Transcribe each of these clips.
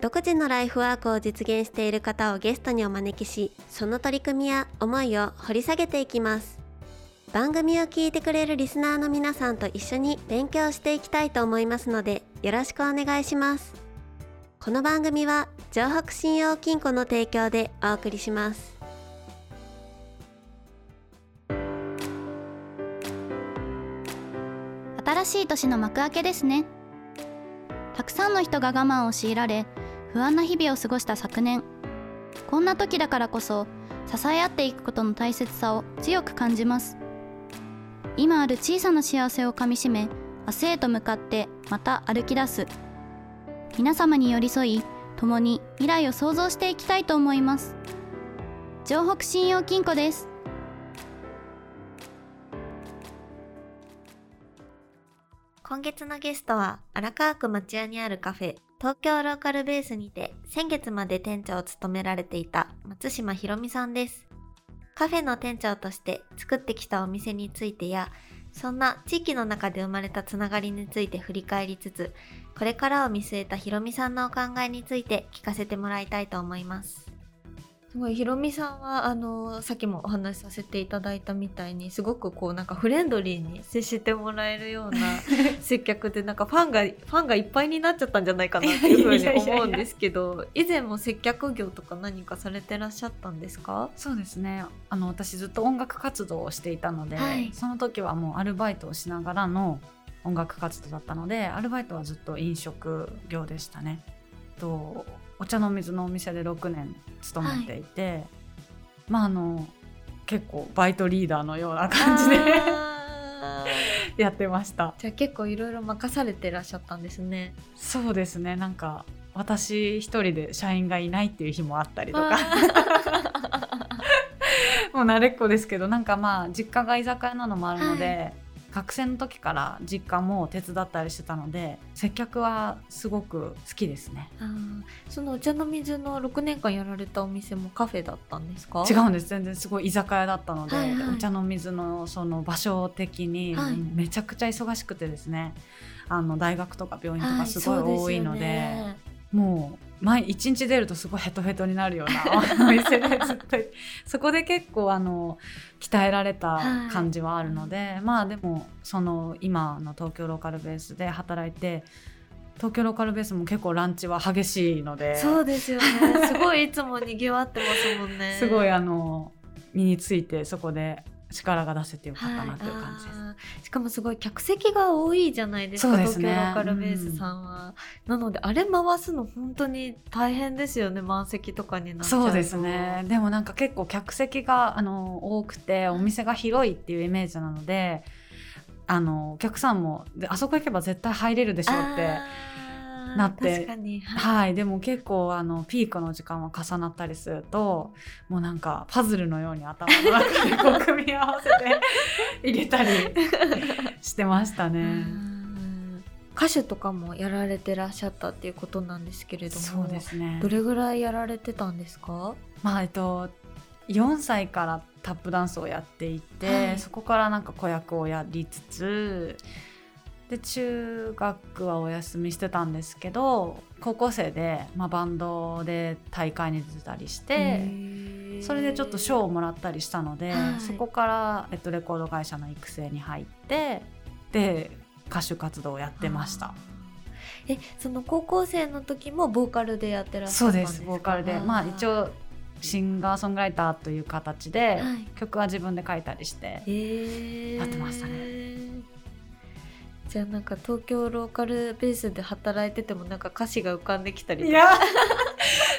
独自のライフワークを実現している方をゲストにお招きしその取り組みや思いを掘り下げていきます。番組を聞いてくれるリスナーの皆さんと一緒に勉強していきたいと思いますのでよろしくお願いします。この番組は城北信用金庫の提供でお送りします。新しい年の幕開けですね。たくさんの人が我慢を強いられ不安な日々を過ごした昨年。こんな時だからこそ支え合っていくことの大切さを強く感じます。今ある小さな幸せをかみしめ明日へと向かってまた歩き出す。皆様に寄り添い共に未来を創造していきたいと思います。城北信用金庫です。今月のゲストは荒川区町屋にあるカフェ東京ローカルベースにて先月まで店長を務められていた松島ひろみさんです。カフェの店長として作ってきたお店についてやそんな地域の中で生まれたつながりについて振り返りつつこれからを見据えたひろみさんのお考えについて聞かせてもらいたいと思います。すごいひろみさんはあのさっきもお話しさせていただいたみたいにすごくこうなんかフレンドリーに接してもらえるような接客でなんかファンがファンがいっぱいになっちゃったんじゃないかなっていうふうに思うんですけど 以前も接客業とか何かされてらっしゃったんですか？そうですね。あの私ずっと音楽活動をしていたので、はい。その時はもうアルバイトをしながらの音楽活動だったのでアルバイトはずっと飲食業でしたね。とお茶の水のお店で6年勤めていて、まああの結構バイトリーダーのような感じで やってました。じゃあ結構いろいろ任されてらっしゃったんですね。そうですね。なんか私一人で社員がいないっていう日もあったりとか。もう慣れっこですけどなんかまあ実家が居酒屋なのもあるので、学生の時から実家も手伝ったりしてたので接客はすごく好きですね。そのお茶の水の6年間やられたお店もカフェだったんですか？違うんです。全然すごい居酒屋だったので、はいはい。お茶の水のその場所的にはい。めちゃくちゃ忙しくてですね。あの大学とか病院とはかすごい多いので,、そうすよね。もう毎一日出るとすごいヘトヘトになるような お店でずっとそこで結構あの鍛えられた感じはあるので、まあでもその今の東京ローカルベースで働いて東京ローカルベースも結構ランチは激しいのでそうですよね。すごいいつも賑わってますもんね。すごいあの身についてそこで力が出せてよかったなという感じです。あー。しかもすごい客席が多いじゃないですかですね。東京ローカルベースさんは、なのであれ回すの本当に大変ですよね満席とかになっちゃうと。そうですね。でもなんか結構客席があの多くてお店が広いっていうイメージなのであのお客さんもであそこ行けば絶対入れるでしょうってなってはい。はい。でも結構あのピークの時間は重なったりするともうなんかパズルのように頭の中でこう組み合わせて入れたり してましたうね。ん歌手とかもやられてらっしゃったっていうことなんですけれどもそうですね。どれぐらいやられてたんですか？まあえっと4歳からタップダンスをやっていて、はい。そこからなんか子役をやりつつで中学はお休みしてたんですけど高校生で、まあ、バンドで大会に出てたりして、それでちょっと賞をもらったりしたので、はい。そこから、えっと、レコード会社の育成に入ってで歌手活動をやってました。えその高校生の時もボーカルでやってらっしゃそうでったんですか？すボーカルで。まあ一応シンガーソングライターという形で、はい。曲は自分で書いたりしてえー。やってましたねじゃあなんか東京ローカルベースで働いててもなんか歌詞が浮かんできたりとか。いや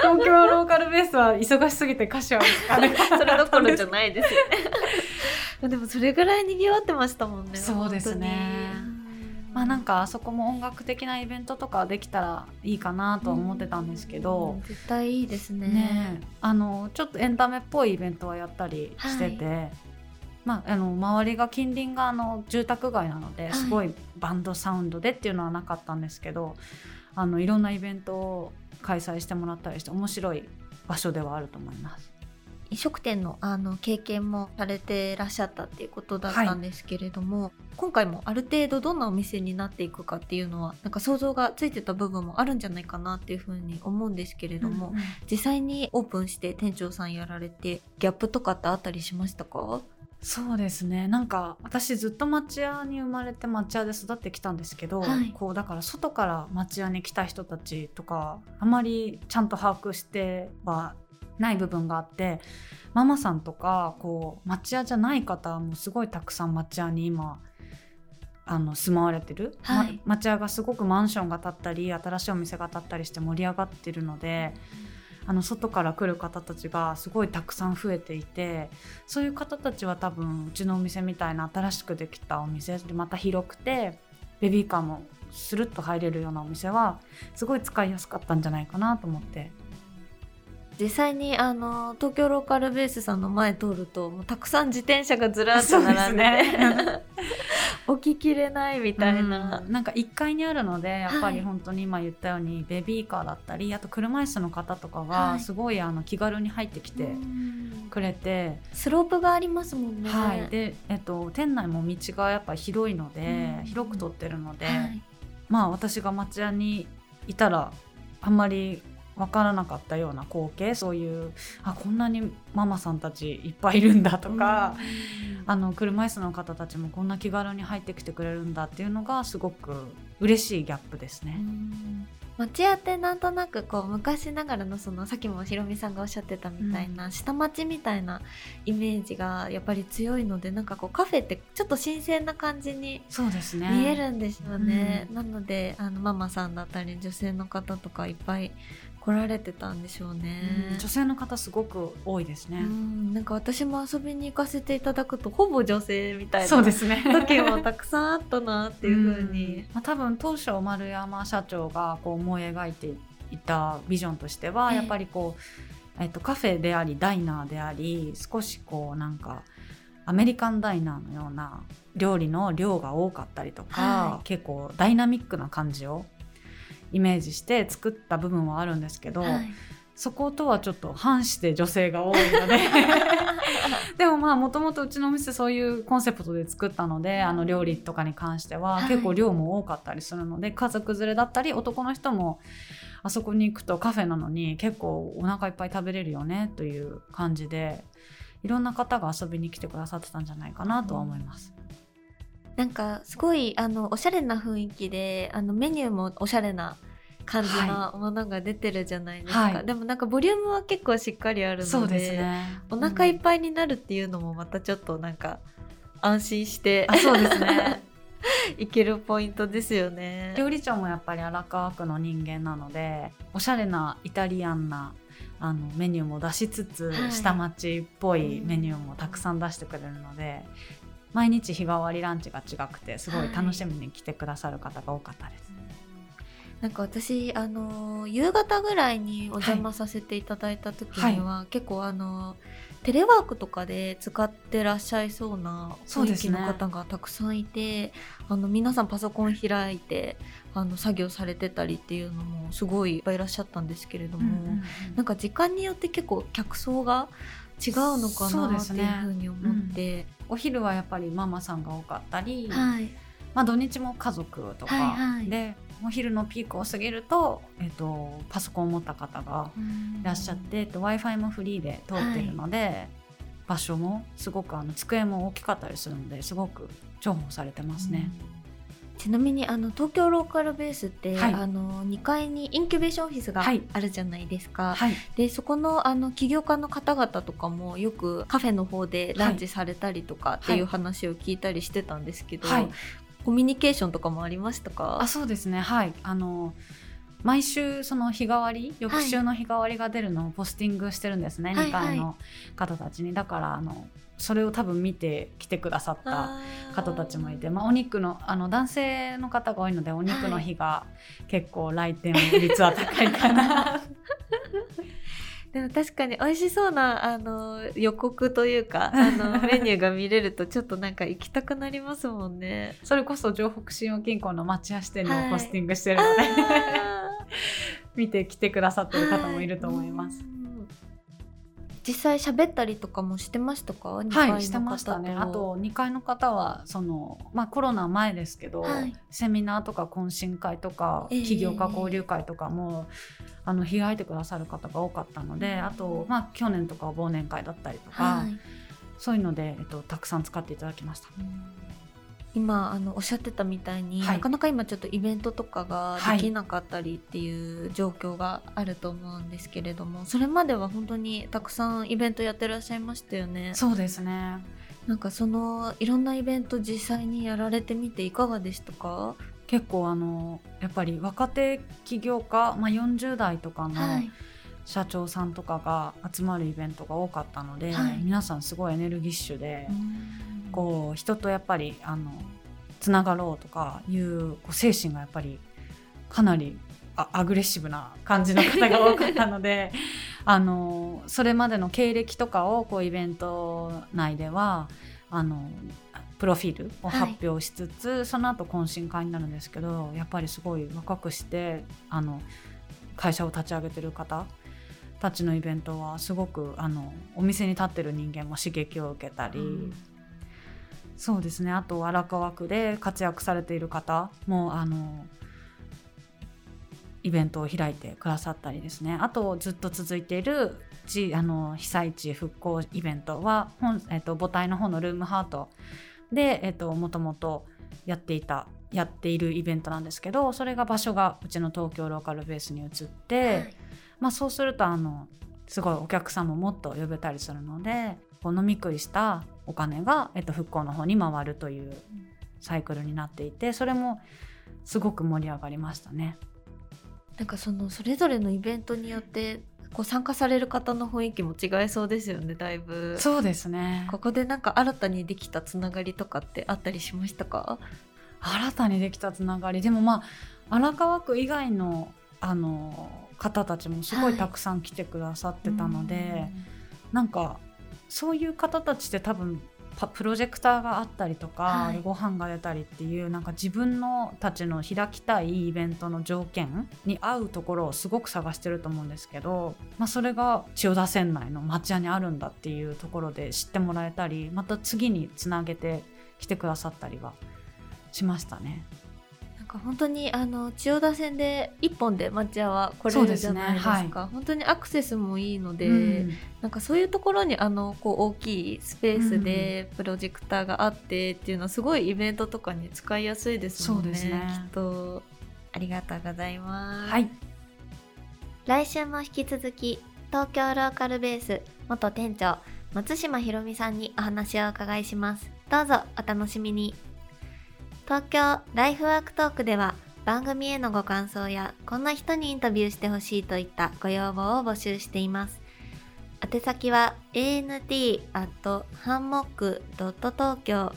東京ローカルベースは忙しすぎて歌詞はあれそれどころじゃないですよね。でもそれぐらい賑わってましたもんねそうですね。まあなんかあそこも音楽的なイベントとかできたらいいかなとは思ってたんですけど、絶対いいですね。ねあのちょっとエンタメっぽいイベントはやったりしてて、まあ、あの周りが近隣があの住宅街なので、はい。すごいバンドサウンドでっていうのはなかったんですけどあのいろんなイベントを開催してもらったりして面白い場所ではあると思います。飲食店のあの経験もされてらっしゃったっていうことだったんですけれども、今回もある程度どんなお店になっていくかっていうのはなんか想像がついてた部分もあるんじゃないかなっていうふうに思うんですけれども、うんうん実際にオープンして店長さんやられてギャップとかってあったりしましたか？そうですね。なんか私ずっと町屋に生まれて町屋で育ってきたんですけど、はい。こうだから外から町屋に来た人たちとかあまりちゃんと把握してはない部分があってママさんとかこう町屋じゃない方もすごいたくさん町屋に今あの住まわれてる、はい。ま町屋がすごくマンションが建ったり新しいお店が建ったりして盛り上がってるので。あの外から来る方たちがすごいたくさん増えていてそういう方たちは多分うちのお店みたいな新しくできたお店でまた広くてベビーカーもスルッと入れるようなお店はすごい使いやすかったんじゃないかなと思って。実際にあの東京ローカルベースさんの前通るともうたくさん自転車がずらっと並んでそ うて、起ききれないみたいな、うん。なんか1階にあるのでやっぱりはい本当に今言ったようにベビーカーだったりあと車椅子の方とかはい。がすごいあの気軽に入ってきてうん。くれて、スロープがありますもんね。はい、で、えっと、店内も道がやっぱり広いので、うん。広く取ってるので、はい。まあ私が町屋にいたらあんまり分からなかったような光景そういうあこんなにママさんたちいっぱいいるんだとか、あの車椅子の方たちもこんな気軽に入ってきてくれるんだっていうのがすごく嬉しいギャップですね。町屋ってなんとなくこう昔ながらのそのさっきもひろみさんがおっしゃってたみたいな、下町みたいなイメージがやっぱり強いのでなんかこうカフェってちょっと新鮮な感じに見えるんですよね、うん。なのであのママさんだったり女性の方とかいっぱい来られてたんでしょうね、うん。女性の方すごく多いですね。うん。なんか私も遊びに行かせていただくとほぼ女性みたいなそうですね。時もたくさんあったなっていうふうに、ん。まあ、多分当初丸山社長がこう思い描いていたビジョンとしては、ええやっぱりこう、えっと、カフェでありダイナーであり少しこうなんかアメリカンダイナーのような料理の量が多かったりとか、は結構ダイナミックな感じをイメージして作った部分はあるんですけど、はいそことはちょっと反して女性が多いので。でもまあもともとうちのお店そういうコンセプトで作ったのであの料理とかに関してははい。結構量も多かったりするので、家族連れだったり男の人もあそこに行くとカフェなのに結構お腹いっぱい食べれるよねという感じでいろんな方が遊びに来てくださってたんじゃないかなとは思います。なんかすごいあのおしゃれな雰囲気であのメニューもおしゃれな感じのものが出てるじゃないですか、はいでもなんかボリュームは結構しっかりあるのでそうですね。お腹いっうんぱいになるっていうのもまたちょっとなんか安心してあそうですね。いけるポイントですよね。料理長もやっぱり荒川区の人間なのでおしゃれなイタリアンなあのメニューも出しつつ、はい下町っぽいメニューもたくさん出してくれるので毎日日替わりランチが違くてすごい楽しみに来てくださる方が多かったです。なんか私あの夕方ぐらいにお邪魔させていただいた時には、結構あのテレワークとかで使ってらっしゃいそうな雰囲気の方がたくさんいて、あの皆さんパソコン開いてあの作業されてたりっていうのもすごいいっぱいいらっしゃったんですけれども、なんか時間によって結構客層が違うのかなっていうふうに思って、お昼はやっぱりママさんが多かったり、はい。まあ、土日も家族とか、はいはい。でお昼のピークを過ぎると、えっと、パソコンを持った方がいらっしゃって、w i f i もフリーで通ってるので、場所もすごくあの机も大きかったりするのですごく重宝されてますね。ちなみにあの東京ローカルベースって、はい。あの2階にインキュベーションオフィスがはい。あるじゃないですか、はい、でそこのあの起業家の方々とかもよくカフェの方でランチされたりとかっていう話を聞いたりしてたんですけど、はい、コミュニケーションとかもありましたか？あそうですね。はい。あの毎週その日替わり翌週の日替わりが出るのをポスティングしてるんですね、はい。2階の方たちに。だからあのそれを多分見て来てくださった方たちもいて、まあ、お肉のあの男性の方が多いのでお肉の日が結構来店率は高いかな、でも確かに美味しそうなあの予告というか あのメニューが見れるとちょっとなんか行きたくなりますもんね。それこそ城北信用金庫の町屋支店にはいもポスティングしてるので、あ 見て来てくださってーる方もいると思います。うん実際喋ったりとかもしてましたか？二階のはい、してましたね。方あと2階の方はその、まあ、コロナ前ですけど、はいセミナーとか懇親会とかええ起業家交流会とかも、あの開いてくださる方が多かったので、あと、まあ、去年とかは忘年会だったりとか、はい。そういうので、えっと、たくさん使っていただきました。今あのおっしゃってたみたいに、はいなかなか今ちょっとイベントとかがはいできなかったりっていう状況があると思うんですけれども、それまでは本当にたくさんイベントやってらっしゃいましたよね。そうですね。なんかそのいろんなイベント実際にやられてみていかがでしたか？結構あのやっぱり若手起業家、まあ、40代とかのはい。社長さんとかが集まるイベントが多かったので、はい皆さんすごいエネルギッシュで、うんこう人とやっぱりあのつながろうとかいうこう精神がやっぱりかなりあアグレッシブな感じの方が多かったので あのそれまでの経歴とかをこうイベント内ではあのプロフィールを発表しつつ、その後懇親会になるんですけどやっぱりすごい若くしてあの会社を立ち上げてる方たちのイベントはすごくあのお店に立ってる人間も刺激を受けたり。うんそうですね。あと荒川区で活躍されている方もあのイベントを開いてくださったりですね。あとずっと続いている地あの被災地復興イベントは本、えっと、母体の方のルームハートで、えっと、もともとやっていたやっているイベントなんですけどそれが場所がうちの東京ローカルベースに移って、はい。まあ、そうするとあのすごいお客さんももっと呼べたりするのでこう飲み食いしたお金が、えっと、復興の方に回るというサイクルになっていてそれもすごく盛り上がりましたね。なんかそのそれぞれのイベントによってこう参加される方の雰囲気も違いそうですよねだいぶ。そうですねここでなんか新たにできたつながりとかってあったりしましたか？新たにできたつながりでもまあ荒川区以外のあの方たちもすごいたくさん来てくださってたので、なんかそういう方たちって多分パプロジェクターがあったりとか、はいご飯が出たりっていうなんか自分のたちの開きたいイベントの条件に合うところをすごく探してると思うんですけど、まあ、それが千代田線内の町屋にあるんだっていうところで知ってもらえたりまた次につなげて来てくださったりはしましたね。か本当にあの千代田線で一本で町屋は来れるじゃないですか。本当にアクセスもいいので、うん。なんかそういうところにあのこう大きいスペースでプロジェクターがあってっていうのはすごいイベントとかに使いやすいですもんね。そうですね。きっとありがとうございます。はい。来週も引き続き東京ローカルベース元店長松島ひろみさんにお話をお伺いします。どうぞお楽しみに東京ライフワークトークでは番組へのご感想やこんな人にインタビューしてほしいといったご要望を募集しています宛先は ant ハンモック東京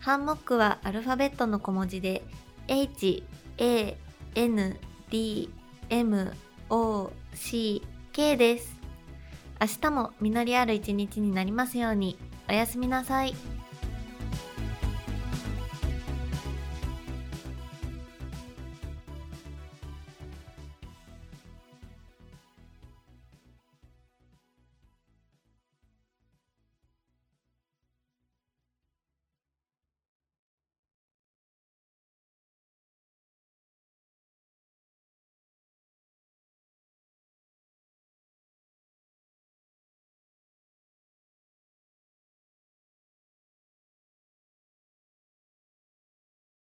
ハンモックはアルファベットの小文字で h a n d m OCK です。明日も実りある一日になりますように。おやすみなさい。